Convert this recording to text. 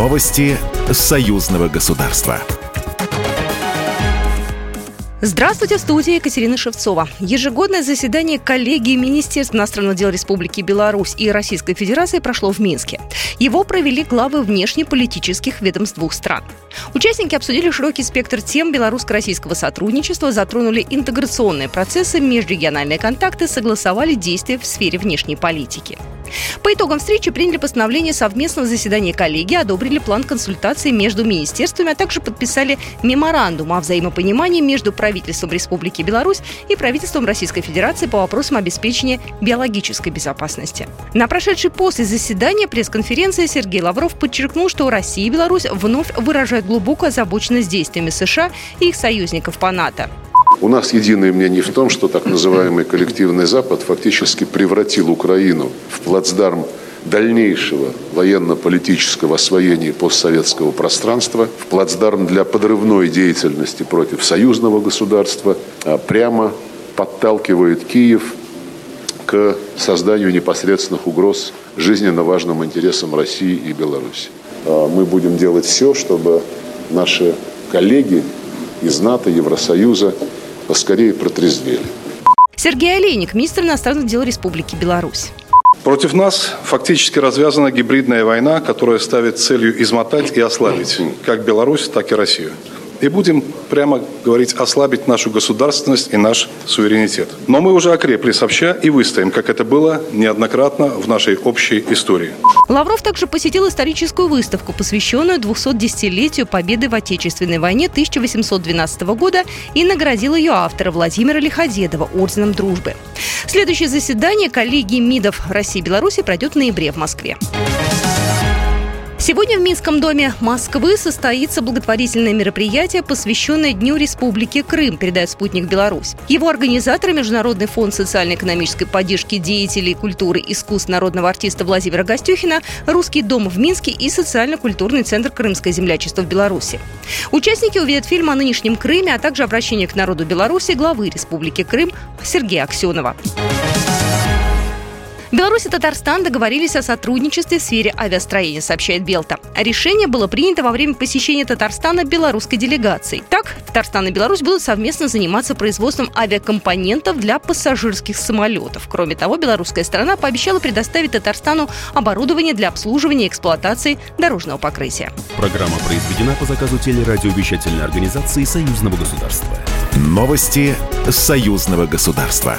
Новости союзного государства. Здравствуйте, в студии Екатерина Шевцова. Ежегодное заседание коллегии Министерств иностранных дел Республики Беларусь и Российской Федерации прошло в Минске. Его провели главы внешнеполитических ведомств двух стран. Участники обсудили широкий спектр тем белорусско-российского сотрудничества, затронули интеграционные процессы, межрегиональные контакты, согласовали действия в сфере внешней политики. По итогам встречи приняли постановление совместного заседания коллегии, одобрили план консультаций между министерствами, а также подписали меморандум о взаимопонимании между правительством Республики Беларусь и правительством Российской Федерации по вопросам обеспечения биологической безопасности. На прошедшей после заседания пресс-конференции Сергей Лавров подчеркнул, что Россия и Беларусь вновь выражают глубокую озабоченность действиями США и их союзников по НАТО. У нас единое мнение в том, что так называемый коллективный Запад фактически превратил Украину в плацдарм дальнейшего военно-политического освоения постсоветского пространства, в плацдарм для подрывной деятельности против союзного государства, а прямо подталкивает Киев к созданию непосредственных угроз жизненно важным интересам России и Беларуси. А мы будем делать все, чтобы наши коллеги из НАТО, Евросоюза поскорее протрезвели. Сергей Олейник, министр иностранных дел Республики Беларусь. Против нас фактически развязана гибридная война, которая ставит целью измотать и ослабить как Беларусь, так и Россию и будем прямо говорить ослабить нашу государственность и наш суверенитет. Но мы уже окрепли сообща и выстоим, как это было неоднократно в нашей общей истории. Лавров также посетил историческую выставку, посвященную 210-летию победы в Отечественной войне 1812 года и наградил ее автора Владимира Лиходедова орденом дружбы. Следующее заседание коллегии МИДов России и Беларуси пройдет в ноябре в Москве. Сегодня в Минском доме Москвы состоится благотворительное мероприятие, посвященное Дню Республики Крым, передает «Спутник Беларусь». Его организаторы – Международный фонд социально-экономической поддержки деятелей культуры искусств народного артиста Владимира Гостюхина, Русский дом в Минске и социально-культурный центр «Крымское землячество» в Беларуси. Участники увидят фильм о нынешнем Крыме, а также обращение к народу Беларуси главы Республики Крым Сергея Аксенова. Беларусь и Татарстан договорились о сотрудничестве в сфере авиастроения, сообщает Белта. Решение было принято во время посещения Татарстана белорусской делегацией. Так, Татарстан и Беларусь будут совместно заниматься производством авиакомпонентов для пассажирских самолетов. Кроме того, белорусская сторона пообещала предоставить Татарстану оборудование для обслуживания и эксплуатации дорожного покрытия. Программа произведена по заказу телерадиовещательной организации Союзного государства. Новости Союзного государства.